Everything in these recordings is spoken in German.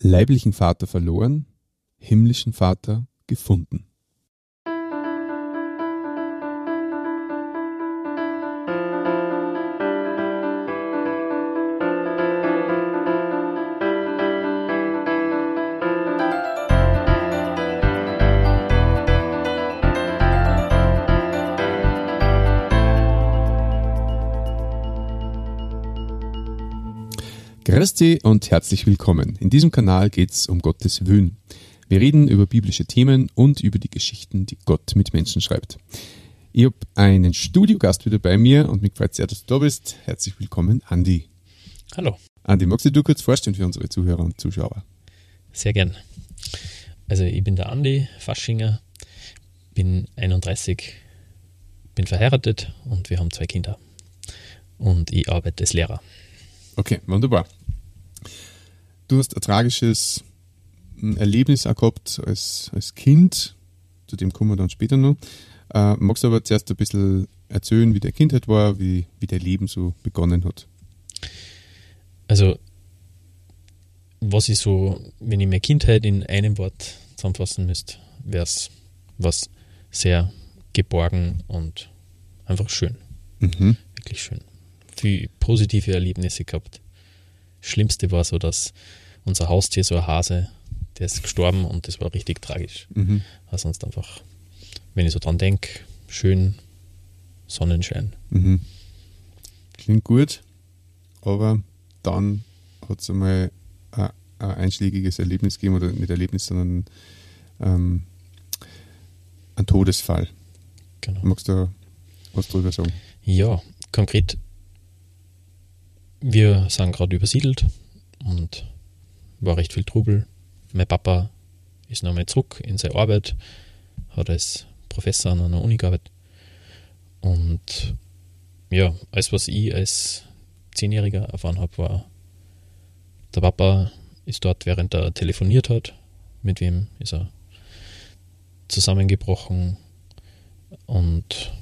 leiblichen Vater verloren, himmlischen Vater gefunden. Grüß und herzlich willkommen. In diesem Kanal geht es um Gottes Willen. Wir reden über biblische Themen und über die Geschichten, die Gott mit Menschen schreibt. Ich habe einen Studiogast wieder bei mir und mich freut sehr, dass du da bist. Herzlich willkommen, Andi. Hallo. Andi, magst du dir kurz vorstellen für unsere Zuhörer und Zuschauer? Sehr gern. Also ich bin der Andi Faschinger, bin 31, bin verheiratet und wir haben zwei Kinder. Und ich arbeite als Lehrer. Okay, wunderbar. Du hast ein tragisches hm, Erlebnis auch gehabt als, als Kind, zu dem kommen wir dann später noch. Äh, magst du aber zuerst ein bisschen erzählen, wie der Kindheit war, wie, wie dein Leben so begonnen hat? Also, was ich so, wenn ich meine Kindheit in einem Wort zusammenfassen müsste, wäre es was sehr geborgen und einfach schön. Mhm. Wirklich schön viel positive Erlebnisse gehabt. Schlimmste war so, dass unser Haustier, so ein Hase, der ist gestorben und das war richtig tragisch. Mhm. War sonst einfach, wenn ich so dran denke, schön Sonnenschein. Mhm. Klingt gut, aber dann hat es einmal ein, ein, einschlägiges Erlebnis gegeben, oder nicht Erlebnis, sondern ähm, ein Todesfall. Genau. Magst du was drüber sagen? Ja, konkret wir sind gerade übersiedelt und war recht viel Trubel. Mein Papa ist nochmal zurück in seine Arbeit, hat als Professor an einer Uni gearbeitet. Und ja, alles, was ich als Zehnjähriger erfahren habe, war, der Papa ist dort, während er telefoniert hat. Mit wem ist er zusammengebrochen und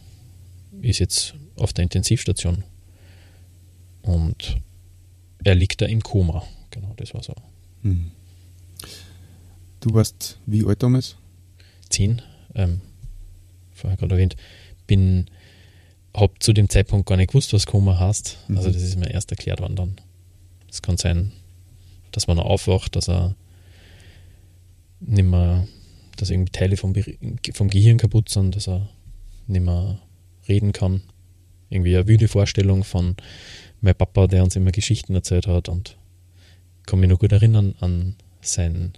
ist jetzt auf der Intensivstation. Und er liegt da im Koma. Genau, das war so. Hm. Du warst wie alt damals? Zehn, ähm, vorher gerade erwähnt. Bin, hab zu dem Zeitpunkt gar nicht gewusst, was Koma heißt. Mhm. Also das ist mir erst erklärt worden dann. Es kann sein, dass man aufwacht, dass er nicht mehr, dass irgendwie Teile vom, vom Gehirn kaputt sind, dass er nicht mehr reden kann. Irgendwie eine wüde Vorstellung von mein Papa, der uns immer Geschichten erzählt hat und kann mich noch gut erinnern an sein.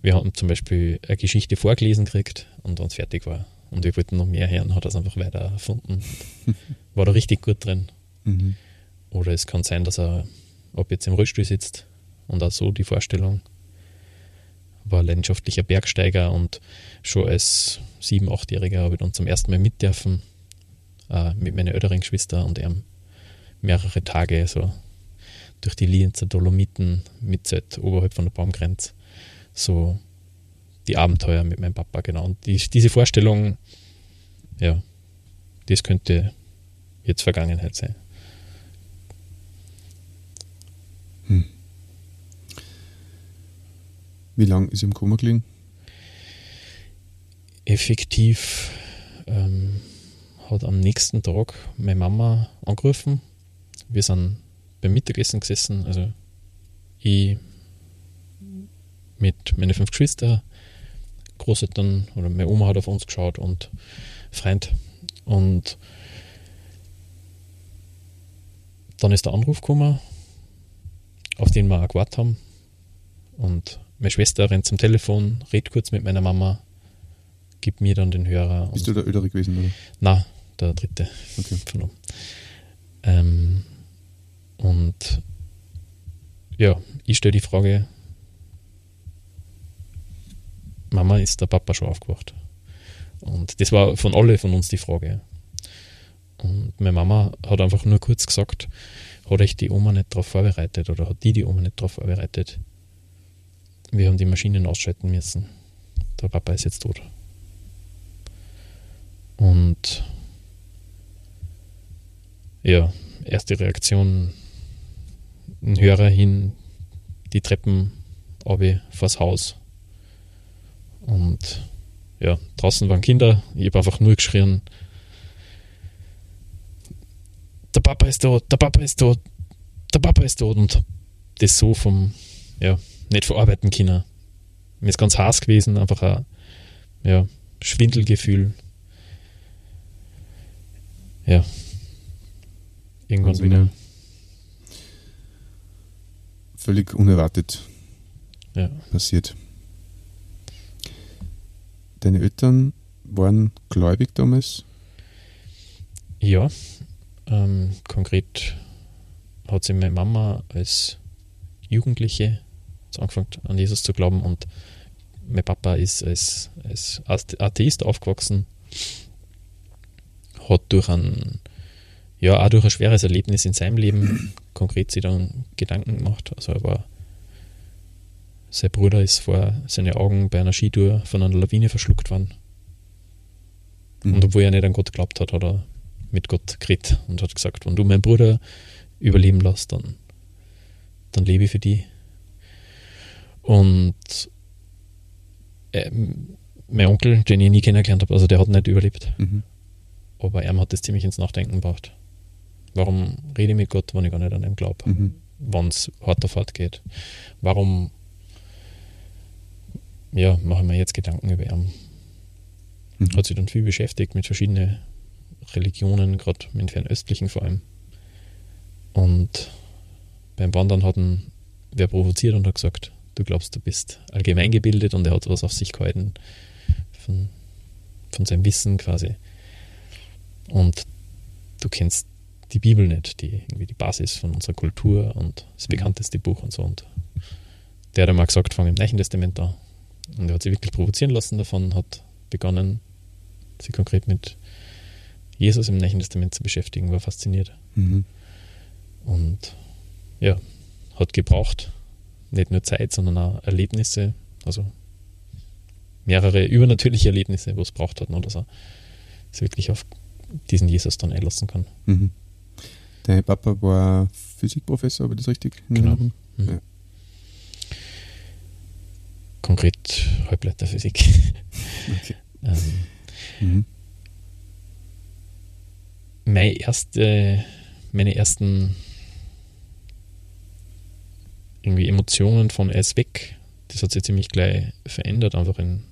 Wir haben zum Beispiel eine Geschichte vorgelesen gekriegt und uns fertig war. Und wir wollten noch mehr hören, hat er es einfach weiter erfunden. War da richtig gut drin. Mhm. Oder es kann sein, dass er ob jetzt im Rollstuhl sitzt und auch so die Vorstellung war leidenschaftlicher Bergsteiger und schon als sieben, achtjähriger habe ich dann zum ersten Mal mit dürfen äh, mit meiner älteren Geschwister und ihm mehrere Tage so durch die Lienzer Dolomiten mit Zeit oberhalb von der Baumgrenze. So die Abenteuer mit meinem Papa, genau. Und die, diese Vorstellung, ja, das könnte jetzt Vergangenheit sein. Hm. Wie lange ist im Koma gelegen? Effektiv ähm, hat am nächsten Tag meine Mama angerufen wir sind beim Mittagessen gesessen, also ich mit meinen fünf Geschwistern, Großeltern oder meine Oma hat auf uns geschaut und Freund. Und dann ist der Anruf gekommen, auf den wir auch gewartet haben. Und meine Schwester rennt zum Telefon, redet kurz mit meiner Mama, gibt mir dann den Hörer. Bist du der Ältere gewesen, oder? Nein, der dritte okay. von ähm, und ja, ich stelle die Frage, Mama, ist der Papa schon aufgewacht? Und das war von alle von uns die Frage. Und meine Mama hat einfach nur kurz gesagt, hat euch die Oma nicht darauf vorbereitet oder hat die die Oma nicht darauf vorbereitet? Wir haben die Maschinen ausschalten müssen. Der Papa ist jetzt tot. Und ja, erste Reaktion ein Hörer hin, die Treppen runter vors Haus. Und ja, draußen waren Kinder, ich habe einfach nur geschrien, der Papa ist tot, der Papa ist tot, der Papa ist tot und das so vom, ja, nicht verarbeiten können. Mir ist ganz heiß gewesen, einfach ein ja, Schwindelgefühl. Ja. Irgendwann wieder. Völlig unerwartet Ja. passiert. Deine Eltern waren gläubig damals? Ja, ähm, konkret hat sie meine Mama als Jugendliche angefangen an Jesus zu glauben und mein Papa ist als, als Atheist aufgewachsen, hat durch ein, ja, auch durch ein schweres Erlebnis in seinem Leben konkret sich dann Gedanken gemacht. Also er war, sein Bruder ist vor seinen Augen bei einer Skitour von einer Lawine verschluckt worden. Mhm. Und obwohl er nicht an Gott geglaubt hat, hat er mit Gott geredet und hat gesagt, wenn du meinen Bruder überleben lässt, dann, dann lebe ich für die. Und äh, mein Onkel, den ich nie kennengelernt habe, also der hat nicht überlebt, Mhm. aber er hat das ziemlich ins Nachdenken gebracht. Warum rede ich mit Gott, wenn ich gar nicht an ihn glaube, Mhm. wenn es hart auf hart geht? Warum ja, mache ich mir jetzt Gedanken über ihn? Mhm. Hat sich dann viel beschäftigt mit verschiedenen Religionen, gerade mit fernöstlichen vor allem. Und beim Wandern hat ihn wer provoziert und hat gesagt, du glaubst, du bist allgemein gebildet und er hat was auf sich gehalten von, von seinem Wissen quasi. Und du kennst die Bibel nicht, die irgendwie die Basis von unserer Kultur und das bekannteste Buch und so. Und der hat einmal gesagt, fang im Neuen Testament an. Und er hat sich wirklich provozieren lassen davon, hat begonnen, sich konkret mit Jesus im Neuen Testament zu beschäftigen, war fasziniert. Mhm. Und ja, hat gebraucht, nicht nur Zeit, sondern auch Erlebnisse, also mehrere übernatürliche Erlebnisse, wo es braucht hat, oder so, dass er wirklich auf diesen Jesus dann einlassen kann. Mhm. Dein Papa war Physikprofessor, ich das richtig Genau. Mhm. Ja. Konkret Halbleiterphysik. Okay. ähm, Mhm. meine erste, meine ersten irgendwie Emotionen von er ist weg, das hat sich ziemlich gleich verändert, einfach in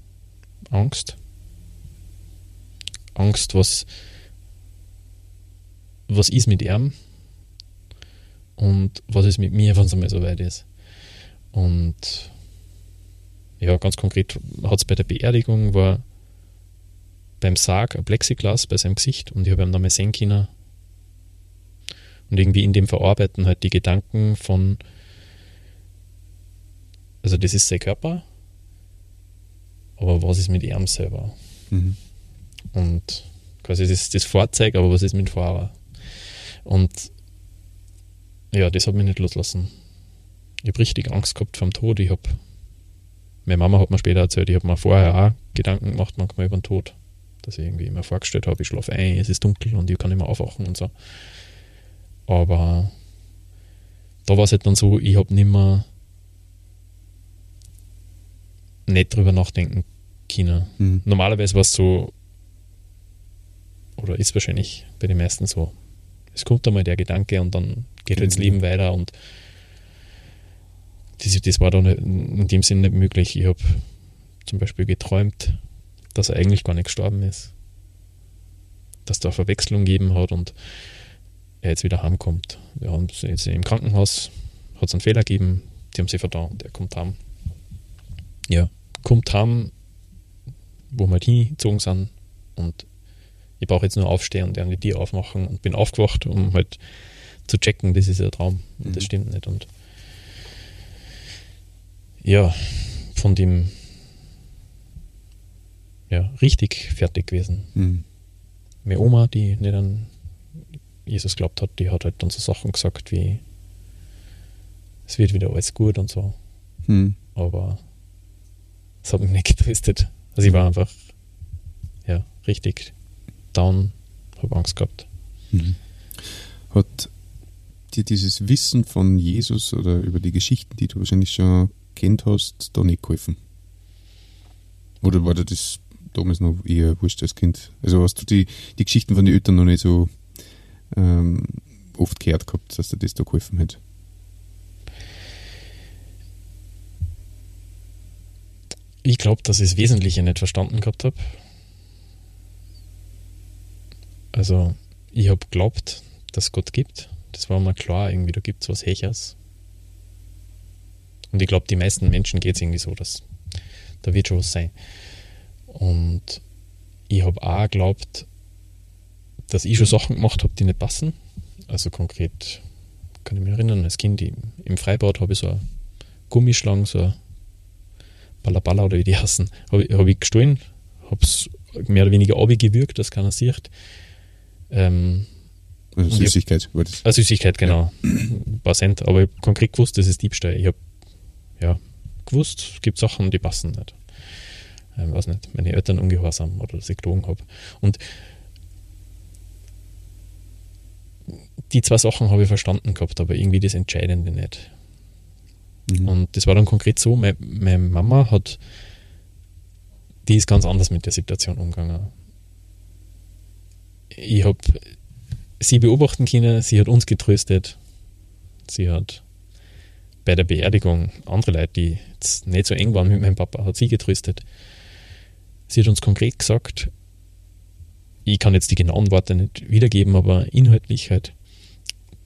Angst. Angst, was, was ist mit ihm und was ist mit mir, wenn es einmal so weit ist. Und ja, ganz konkret hat es bei der Beerdigung war beim Sarg ein Plexiglas bei seinem Gesicht und ich habe ihn dann mal sehen können. Und irgendwie in dem Verarbeiten halt die Gedanken von, also das ist sein Körper, aber was ist mit ihm selber? Mhm. Und quasi das ist das Fahrzeug, aber was ist mit dem Fahrer? Und ja, das hat mich nicht loslassen. Ich habe richtig Angst gehabt vom Tod. Ich habe, meine Mama hat mir später erzählt, ich habe mir vorher auch Gedanken gemacht, manchmal über den Tod. Dass ich irgendwie mir vorgestellt habe, ich schlafe ein, es ist dunkel und ich kann nicht mehr aufwachen und so. Aber da war es halt dann so, ich habe nicht mehr nicht drüber nachdenken können. Mhm. Normalerweise war es so, oder ist wahrscheinlich bei den meisten so, es kommt einmal der Gedanke und dann geht halt das Mhm. Leben weiter und das, das war dann in dem Sinn nicht möglich. Ich habe zum Beispiel geträumt, dass er eigentlich gar nicht gestorben ist. Dass da Verwechslung gegeben hat und er jetzt wieder heimkommt. Wir haben jetzt im Krankenhaus, hat es einen Fehler gegeben, die haben sie verdammt, er kommt heim. Ja, kommt heim, wo wir halt hingezogen sind und ich brauche jetzt nur aufstehen und die Tür aufmachen und bin aufgewacht, um halt zu checken, das ist ein Traum und das Mhm. stimmt nicht. Und ja, von dem ja, richtig fertig gewesen. Mhm. Meine Oma, die nicht an Jesus glaubt hat, die hat halt dann so Sachen gesagt wie es wird wieder alles gut und so. Mhm. Aber es hat mich nicht getröstet. Also ich war einfach ja, richtig down, habe Angst gehabt. Mhm. Hat dir dieses Wissen von Jesus oder über die Geschichten, die du wahrscheinlich schon kennt hast, da nicht geholfen? Oder war dir das damals noch eher wurscht als Kind? Also hast du die, die Geschichten von den Eltern noch nicht so ähm, oft gehört gehabt, dass dir das da geholfen hat? Ich glaube, dass ich das Wesentliche nicht verstanden gehabt habe. Also, ich habe geglaubt, dass Gott gibt. Das war mir klar, irgendwie, da gibt es was Hechers. Und ich glaube, die meisten Menschen geht es irgendwie so, dass da wird schon was sein. Und ich habe auch geglaubt, dass ich schon Sachen gemacht habe, die nicht passen. Also konkret kann ich mich erinnern, als Kind im Freibad habe ich so eine Gummischlange, so eine Ballaballa oder wie die heißen, habe hab ich gestohlen, habe es mehr oder weniger abgewürgt, dass keiner sieht. Ähm, also Süßigkeit. Hab, das. Eine Süßigkeit, genau. Ja. Ein paar Cent, aber ich habe konkret gewusst, das ist Diebstahl. Ich habe ja, gewusst, es gibt Sachen, die passen nicht. Ähm, weiß nicht, meine Eltern ungehorsam oder dass ich gelogen habe. Und die zwei Sachen habe ich verstanden gehabt, aber irgendwie das Entscheidende nicht. Mhm. Und das war dann konkret so, meine, meine Mama hat, die ist ganz anders mit der Situation umgegangen. Ich habe sie beobachten können, sie hat uns getröstet, sie hat bei der Beerdigung andere Leute, die jetzt nicht so eng waren mit meinem Papa, hat sie getröstet. Sie hat uns konkret gesagt, ich kann jetzt die genauen Worte nicht wiedergeben, aber inhaltlich halt,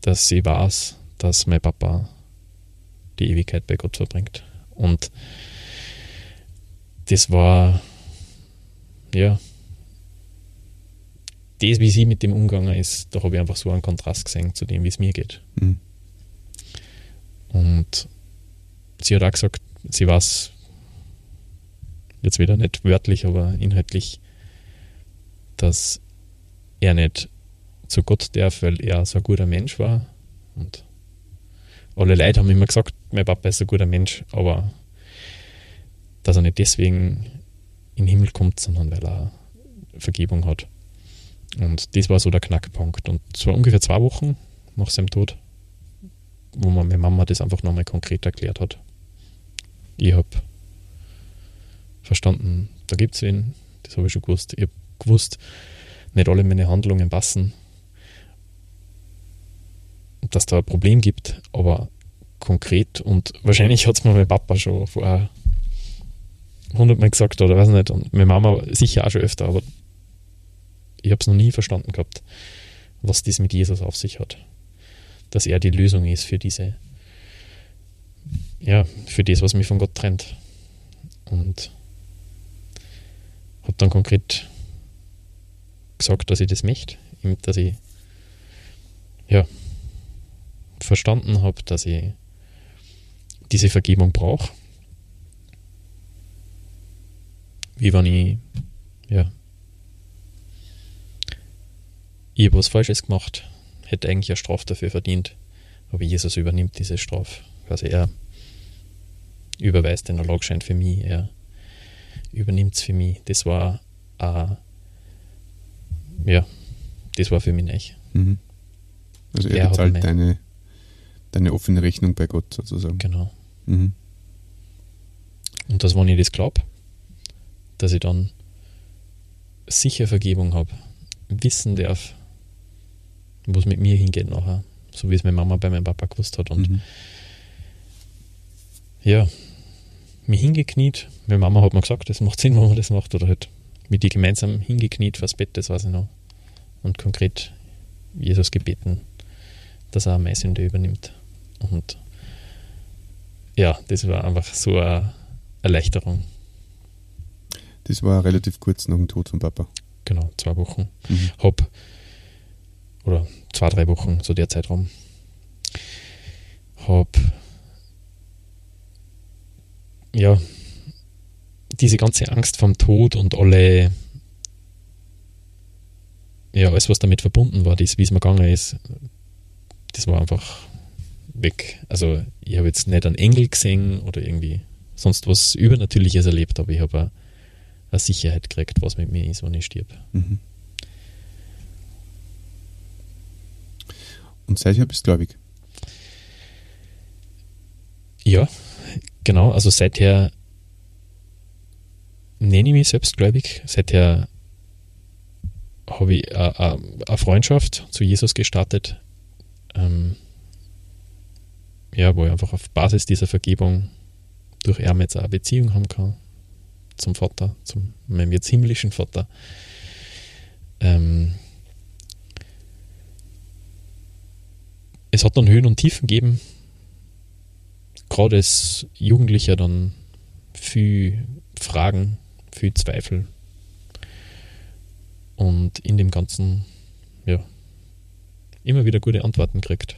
dass sie weiß, dass mein Papa die Ewigkeit bei Gott verbringt. Und das war, ja, das, wie sie mit dem umgegangen ist, da habe ich einfach so einen Kontrast gesehen zu dem, wie es mir geht. Mhm. Und sie hat auch gesagt, sie weiß, jetzt wieder nicht wörtlich, aber inhaltlich, dass er nicht zu Gott darf, weil er so ein guter Mensch war. Und alle Leute haben immer gesagt, mein Papa ist ein guter Mensch, aber dass er nicht deswegen in den Himmel kommt, sondern weil er Vergebung hat. Und das war so der Knackpunkt. Und es war ungefähr zwei Wochen nach seinem Tod, wo mir meine Mama das einfach nochmal konkret erklärt hat. Ich habe verstanden, da gibt es wen, das habe ich schon gewusst. Ich habe gewusst, nicht alle meine Handlungen passen, dass da ein Problem gibt, aber konkret und wahrscheinlich hat es mir mein Papa schon vor hundertmal gesagt oder weiß nicht und meine Mama sicher auch schon öfter, aber ich habe es noch nie verstanden gehabt, was das mit Jesus auf sich hat. Dass er die Lösung ist für diese, ja, für das, was mich von Gott trennt. Und habe dann konkret gesagt, dass ich das möchte, dass ich ja, verstanden habe, dass ich diese Vergebung brauche. Wie wenn ich ja, ich habe was Falsches gemacht, hätte eigentlich eine Strafe dafür verdient, aber Jesus übernimmt diese Strafe. Also er überweist den Erlogschein für mich, er übernimmt es für mich. Das war äh, ja, das war für mich nicht. Mhm. Also er, er bezahlt deine, deine offene Rechnung bei Gott sozusagen. Genau. Mhm. Und das, wenn ich das glaube, dass ich dann sicher Vergebung habe, wissen darf, wo es mit mir hingeht nachher. So wie es meine Mama bei meinem Papa gewusst hat. Und mhm. ja, mich hingekniet. Meine Mama hat mir gesagt, das macht Sinn, wenn man das macht. Oder halt mit die gemeinsam hingekniet fürs Bett, das weiß ich noch. Und konkret Jesus gebeten, dass er meine Sünde übernimmt. Und ja, das war einfach so eine Erleichterung. Das war relativ kurz nach dem Tod von Papa. Genau, zwei Wochen. Mhm. Hab oder zwei, drei Wochen, so der Zeitraum. Hab ja diese ganze Angst vom Tod und alle ja, alles, was damit verbunden war, wie es mir gegangen ist, das war einfach weg. Also ich habe jetzt nicht einen Engel gesehen oder irgendwie sonst was Übernatürliches erlebt, aber ich habe eine Sicherheit gekriegt, was mit mir ist, wenn ich stirb. Mhm. Und seither bist du gläubig? Ja, Genau, also seither nenne ich mich selbstgläubig. Seither habe ich eine Freundschaft zu Jesus gestartet. Ähm, ja, wo ich einfach auf Basis dieser Vergebung durch ihn jetzt eine Beziehung haben kann zum Vater, zum meinem jetzt himmlischen Vater. Ähm, es hat dann Höhen und Tiefen gegeben. Gerade als Jugendlicher dann viel Fragen, viel Zweifel. Und in dem Ganzen, ja, immer wieder gute Antworten kriegt.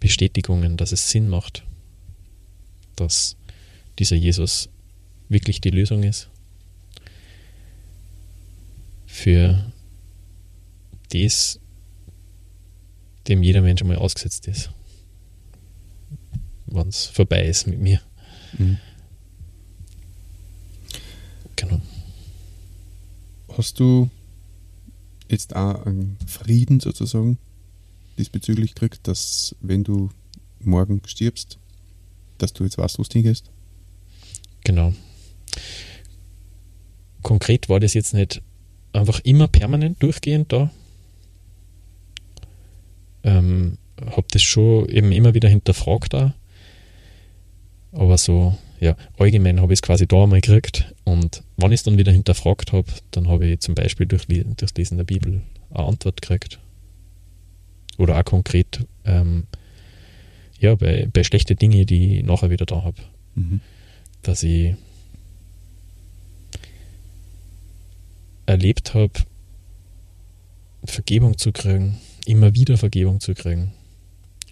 Bestätigungen, dass es Sinn macht, dass dieser Jesus wirklich die Lösung ist für das, dem jeder Mensch einmal ausgesetzt ist, wenn es vorbei ist mit mir. Mhm. Genau. Hast du jetzt auch einen Frieden sozusagen diesbezüglich gekriegt, dass wenn du morgen stirbst, dass du jetzt weißt, wo du hingehst? Genau. Konkret war das jetzt nicht einfach immer permanent durchgehend da. Ähm, habe das schon eben immer wieder hinterfragt da. Aber so, ja, allgemein habe ich es quasi da einmal gekriegt. Und wenn ich es dann wieder hinterfragt habe, dann habe ich zum Beispiel durch, das Lesen der Bibel eine Antwort gekriegt. Oder auch konkret, ähm, ja, bei, bei schlechten Dingen, die ich nachher wieder da habe. Mhm. Dass ich erlebt habe, Vergebung zu kriegen, immer wieder Vergebung zu kriegen.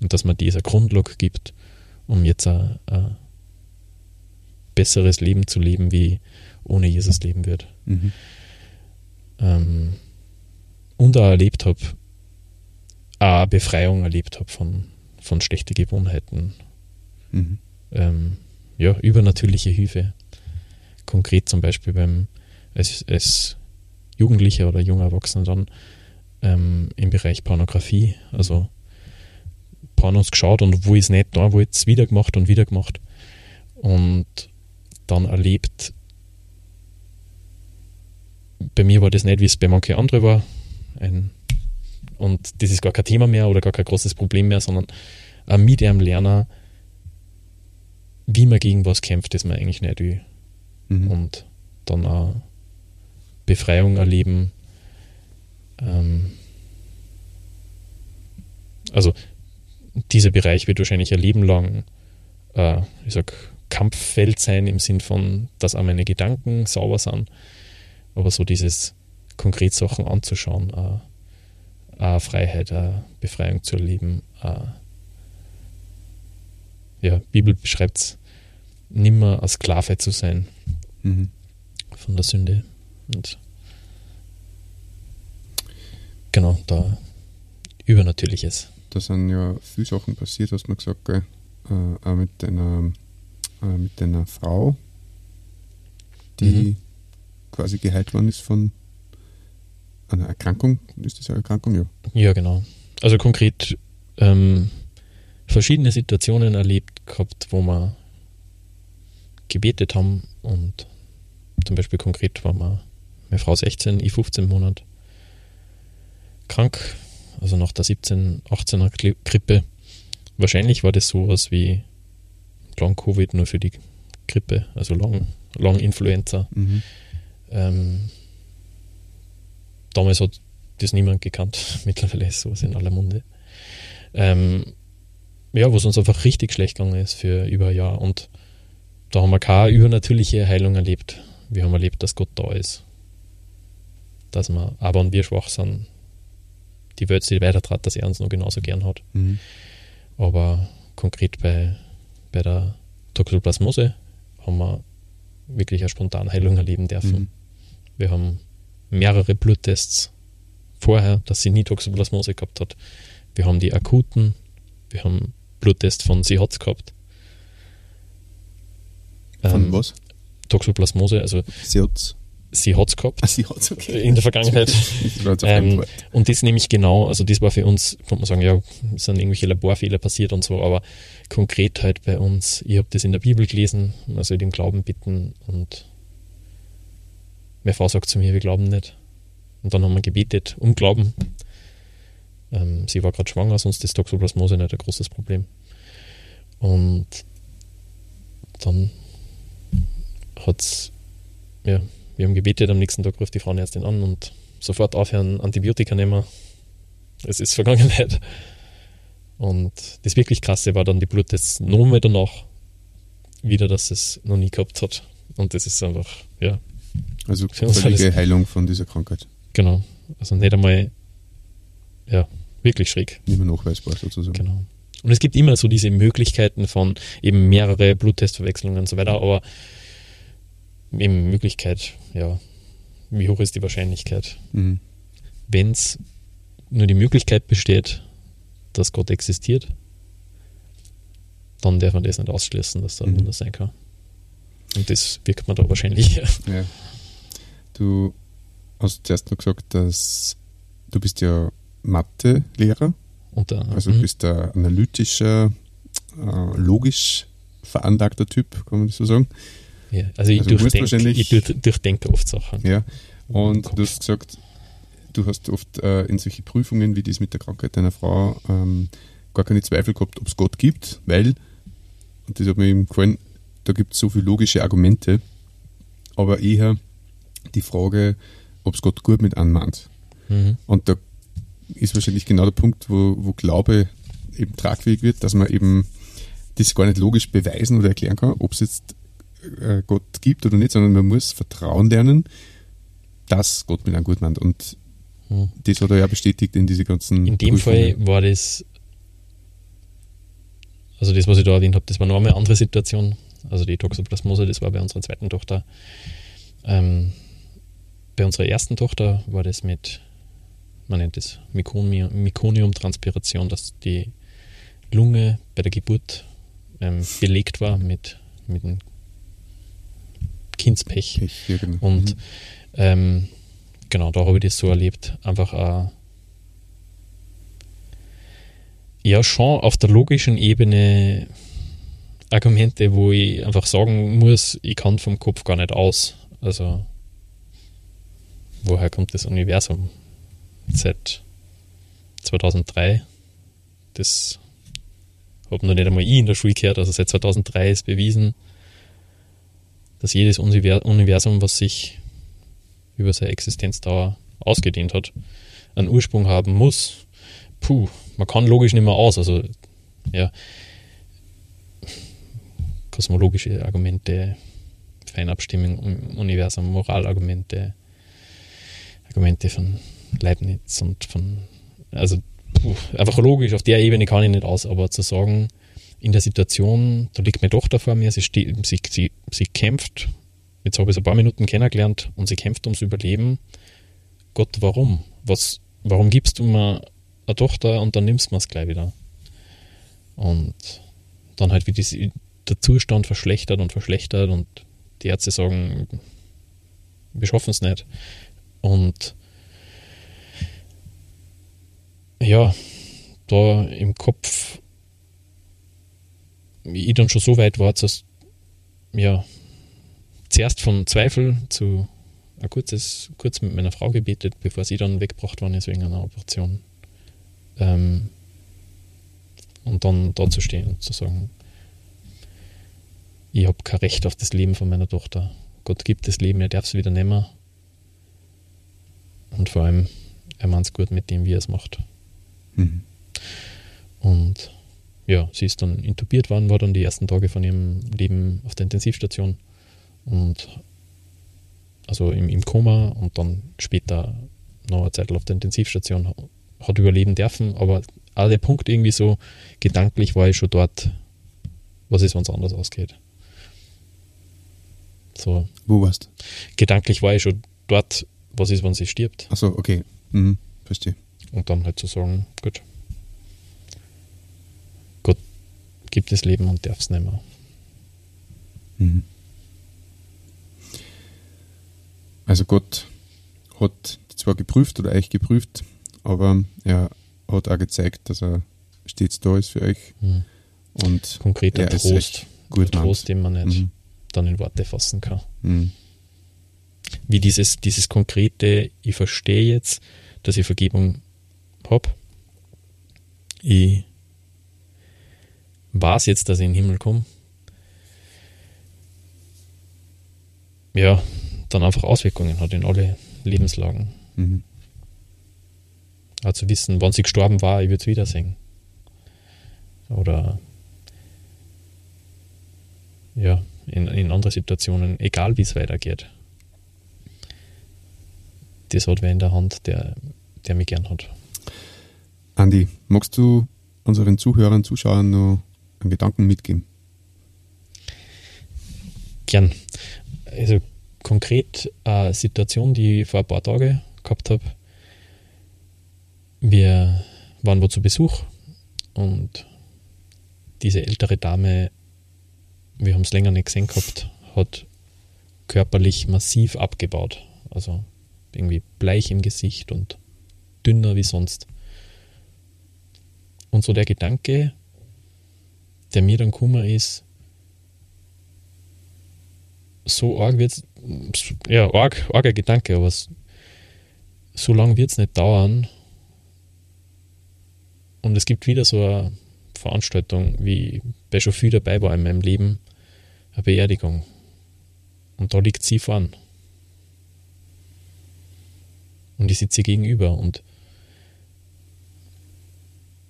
Und dass man dieser Grundlage gibt, um jetzt ein, ein besseres Leben zu leben, wie ohne Jesus leben wird. Mhm. Ähm, und auch erlebt habe, auch Befreiung erlebt habe von, von schlechten Gewohnheiten. Mhm. Ähm, ja, übernatürliche Hilfe. Konkret zum Beispiel beim, als, als Jugendlicher oder junger Erwachsener dann ähm, im Bereich Pornografie. Also Pornos geschaut und wo ich es nicht da wollte, es wieder gemacht und wieder gemacht. Und dann erlebt, bei mir war das nicht, wie es bei manchen anderen war. Ein, und das ist gar kein Thema mehr oder gar kein großes Problem mehr, sondern mit einem Lerner, wie man gegen was kämpft, das man eigentlich nicht will. Mhm. Und dann auch Befreiung erleben. Ähm, also dieser Bereich wird wahrscheinlich ein Leben lang, äh, ich sag, Kampffeld sein im Sinn von, dass auch meine Gedanken sauber sind. Aber so dieses konkret Sachen anzuschauen, äh, äh, Freiheit, Befreiung zu erleben. Äh, ja, Bibel beschreibt es, nimmer als Sklave zu sein mhm. von der Sünde. Und genau, da Übernatürliches. Da sind ja viele Sachen passiert, hast du gesagt, gell? Äh, auch mit deiner, äh, mit deiner Frau, die mhm. quasi geheilt worden ist von einer Erkrankung. Ist das eine Erkrankung? Ja. Ja, genau. Also konkret ähm, verschiedene Situationen erlebt gehabt, wo wir gebetet haben und zum Beispiel konkret war meine Frau 16, ich 15 Monate krank, also nach der 17, 18er Grippe. Wahrscheinlich war das sowas wie Long Covid nur für die Grippe, also Long, Long Influenza. Mhm. Ähm, damals hat das niemand gekannt, mittlerweile ist sowas in aller Munde. Ähm, ja, wo es uns einfach richtig schlecht gegangen ist für über ein Jahr und da haben wir keine übernatürliche Heilung erlebt. Wir haben erlebt, dass Gott da ist. Dass wir, aber wenn wir schwach sind, die Welt sich weitertrat, dass er uns noch genauso gern hat. Mhm. Aber konkret bei, bei der Toxoplasmose haben wir wirklich eine Spontanheilung erleben dürfen. Mhm. Wir haben mehrere Bluttests vorher, dass sie nie Toxoplasmose gehabt hat. Wir haben die akuten, wir haben Bluttest von sie hat gehabt. Von ähm, was? Toxoplasmose, also sie hat's. Sie hat es gehabt. Ah, sie hat's, okay. In der Vergangenheit. Ähm, und das nämlich genau, also das war für uns, kann man sagen, ja, es sind irgendwelche Laborfehler passiert und so, aber konkret halt bei uns, ich habe das in der Bibel gelesen, also dem Glauben bitten und meine Frau sagt zu mir, wir glauben nicht. Und dann haben wir gebetet um Glauben. Ähm, sie war gerade schwanger, sonst ist Toxoplasmose nicht ein großes Problem. Und dann hat's, ja, wir haben gebetet, am nächsten Tag ruft die Frauenärztin an und sofort aufhören, Antibiotika nehmen. Es ist Vergangenheit. Und das wirklich Krasse war dann die Bluttests nochmal danach wieder, dass es noch nie gehabt hat. Und das ist einfach, ja, Also für uns völlige Heilung von dieser Krankheit. genau. Also nicht einmal, ja, wirklich schräg. Nicht mehr nachweisbar sozusagen. Genau. Und es gibt immer so diese Möglichkeiten von eben mehrere Bluttestverwechslungen und so weiter, aber eben Möglichkeit, ja, wie hoch ist die Wahrscheinlichkeit? Mhm. wenn es nur die Möglichkeit besteht, dass Gott existiert, dann darf man das nicht ausschließen, dass da ein Mhm. Wunder sein kann. Und das wirkt man da wahrscheinlich. Ja. Du hast zuerst noch gesagt, dass du bist ja Mathe-Lehrer, unter, also du mhm. bist ein analytischer, äh, logisch veranlagter Typ, kann man das so sagen. Ja, also ich also durchdenke wahrscheinlich- ich durch, durchdenke oft Sachen. Ja. Und du hast gesagt, du hast oft äh, in solche Prüfungen wie das mit der Krankheit deiner Frau ähm, gar keine Zweifel gehabt, ob es Gott gibt, weil, und das hat mir eben gefallen, da gibt es so viele logische Argumente, aber eher die Frage, ob es Gott gut mit anmahnt. Mhm. Und da ist wahrscheinlich genau der Punkt, wo, wo Glaube eben tragfähig wird, dass man eben das gar nicht logisch beweisen oder erklären kann, ob es jetzt äh, Gott gibt oder nicht, sondern man muss Vertrauen lernen, dass Gott mit einem gut meint. Und Mhm. das hat er ja bestätigt in diese ganzen In dem Prüfungen. Fall war das, also das, was ich da erwähnt habe, das war noch einmal eine andere Situation. Also die Toxoplasmose, das war bei unserer zweiten Tochter. Ähm, bei unserer ersten Tochter war das mit, man nennt es Mekoni- Mekoniumtranspiration, dass die Lunge bei der Geburt ähm, belegt war mit, mit einem Kindspech. Pech, genau. Und Mhm. ähm, genau, da habe ich das so erlebt. Einfach äh, ja schon auf der logischen Ebene Argumente, wo ich einfach sagen muss, ich kann vom Kopf gar nicht aus. Also woher kommt das Universum? Seit 2003. Das habe noch nicht einmal ich in der Schule gehört. Also seit 2003 ist bewiesen, dass jedes Univer- Universum, was sich über seine Existenzdauer ausgedehnt hat, einen Ursprung haben muss. Puh, man kann logisch nicht mehr aus. Also, ja, kosmologische Argumente, Feinabstimmung im Universum, Moralargumente, Argumente von Leibniz und von, also puh, einfach logisch, auf der Ebene kann ich nicht aus, aber zu sagen, in der Situation, da liegt meine Tochter vor mir, sie, steht, sie, sie, sie kämpft, jetzt habe ich sie ein paar Minuten kennengelernt und sie kämpft ums Überleben. Gott, warum? Was, warum gibst du mir eine Tochter und dann nimmst du es gleich wieder? Und dann halt, wie der Zustand verschlechtert und verschlechtert und die Ärzte sagen, wir schaffen es nicht. Und ja, da im Kopf ich dann schon so weit war, dass ja zuerst von Zweifel zu ein kurzes, kurz mit meiner Frau gebetet, bevor sie dann weggebracht worden ist wegen einer Operation. Ähm, und dann da zu stehen und zu sagen, ich habe kein Recht auf das Leben von meiner Tochter. Gott gibt das Leben, er darf es wieder nehmen. Und vor allem, er meint es gut mit dem, wie er es macht. Mhm. Und ja, sie ist dann intubiert worden, war dann die ersten Tage von ihrem Leben auf der Intensivstation und also im, im Koma und dann später noch eine Zeit auf der Intensivstation hat überleben dürfen, aber auch der Punkt irgendwie so gedanklich war ich schon dort, was ist, wenn es anders ausgeht. So, Wo warst du? gedanklich war ich schon dort, was ist, wenn sie stirbt. Achso, okay. Mhm. Verstehe. Und dann halt zu sagen, gut, Gott gibt das Leben und darf es nicht mehr. Mhm. Also Gott hat zwar geprüft oder euch geprüft, aber er hat auch gezeigt, dass er stets da ist für euch. Mhm. Und Konkreter er Trost, gut der Trost, den man nicht Mhm. dann in Worte fassen kann. Mhm. Wie dieses, dieses konkrete, ich verstehe jetzt, dass ich Vergebung habe. Ich weiß jetzt, dass ich in den Himmel komme. Ja, dann einfach Auswirkungen hat in alle Lebenslagen. Mhm. Also wissen, wann sie gestorben war, ich würde es wiedersehen. Oder ja, in, in andere Situationen, egal wie es weitergeht. Das hat wer in der Hand, der, der mich gern hat. Andi, magst du unseren Zuhörern, Zuschauern noch einen Gedanken mitgeben? Gern. Also konkret eine Situation, die ich vor ein paar Tagen gehabt habe. Wir waren wo zu Besuch und diese ältere Dame, wir haben es länger nicht gesehen gehabt, hat körperlich massiv abgebaut. Also irgendwie bleich im Gesicht und dünner wie sonst. Und so der Gedanke, der mir dann kummer ist, so arg wird ja, arg, arger Gedanke, aber so lange wird es nicht dauern. Und es gibt wieder so eine Veranstaltung, wie bei schon viel dabei war in meinem Leben, eine Beerdigung. Und da liegt sie vorn. Und ich sitze ihr gegenüber und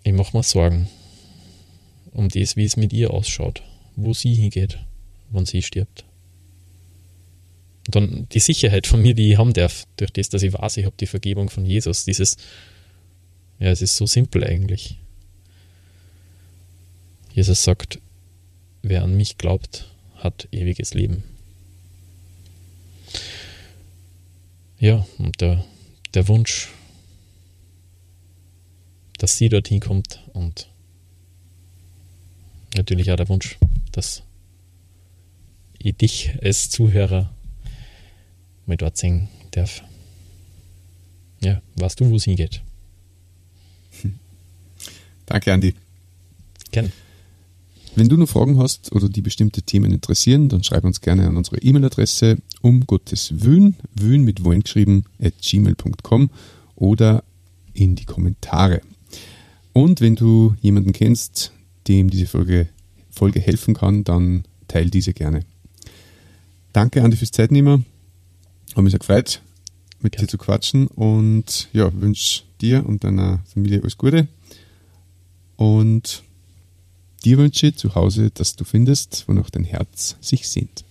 ich mache mir Sorgen um das, wie es mit ihr ausschaut, wo sie hingeht, wenn sie stirbt. Und dann die Sicherheit von mir, die ich haben darf, durch das, dass ich weiß, ich habe die Vergebung von Jesus. Dieses, ja, es ist so simpel eigentlich. Jesus sagt, wer an mich glaubt, hat ewiges Leben. Ja, und der, der Wunsch, dass sie dorthin kommt und natürlich auch der Wunsch, dass ich dich als Zuhörer mal dort singen darf. Ja, weißt du, wo es hingeht? Danke, Andi. Gerne. Wenn du noch Fragen hast oder die bestimmte Themen interessieren, dann schreib uns gerne an unsere E-Mail-Adresse um Gottes Wün, Wün mit Wollen geschrieben, at gmail.com oder in die Kommentare. Und wenn du jemanden kennst, dem diese Folge, Folge helfen kann, dann teil diese gerne. Danke, Andi, fürs Zeitnehmen. Hat mich sehr gefreut, mit Gerne. dir zu quatschen und ja, wünsche dir und deiner Familie alles Gute. Und dir wünsche ich zu Hause, dass du findest, wonach dein Herz sich sehnt.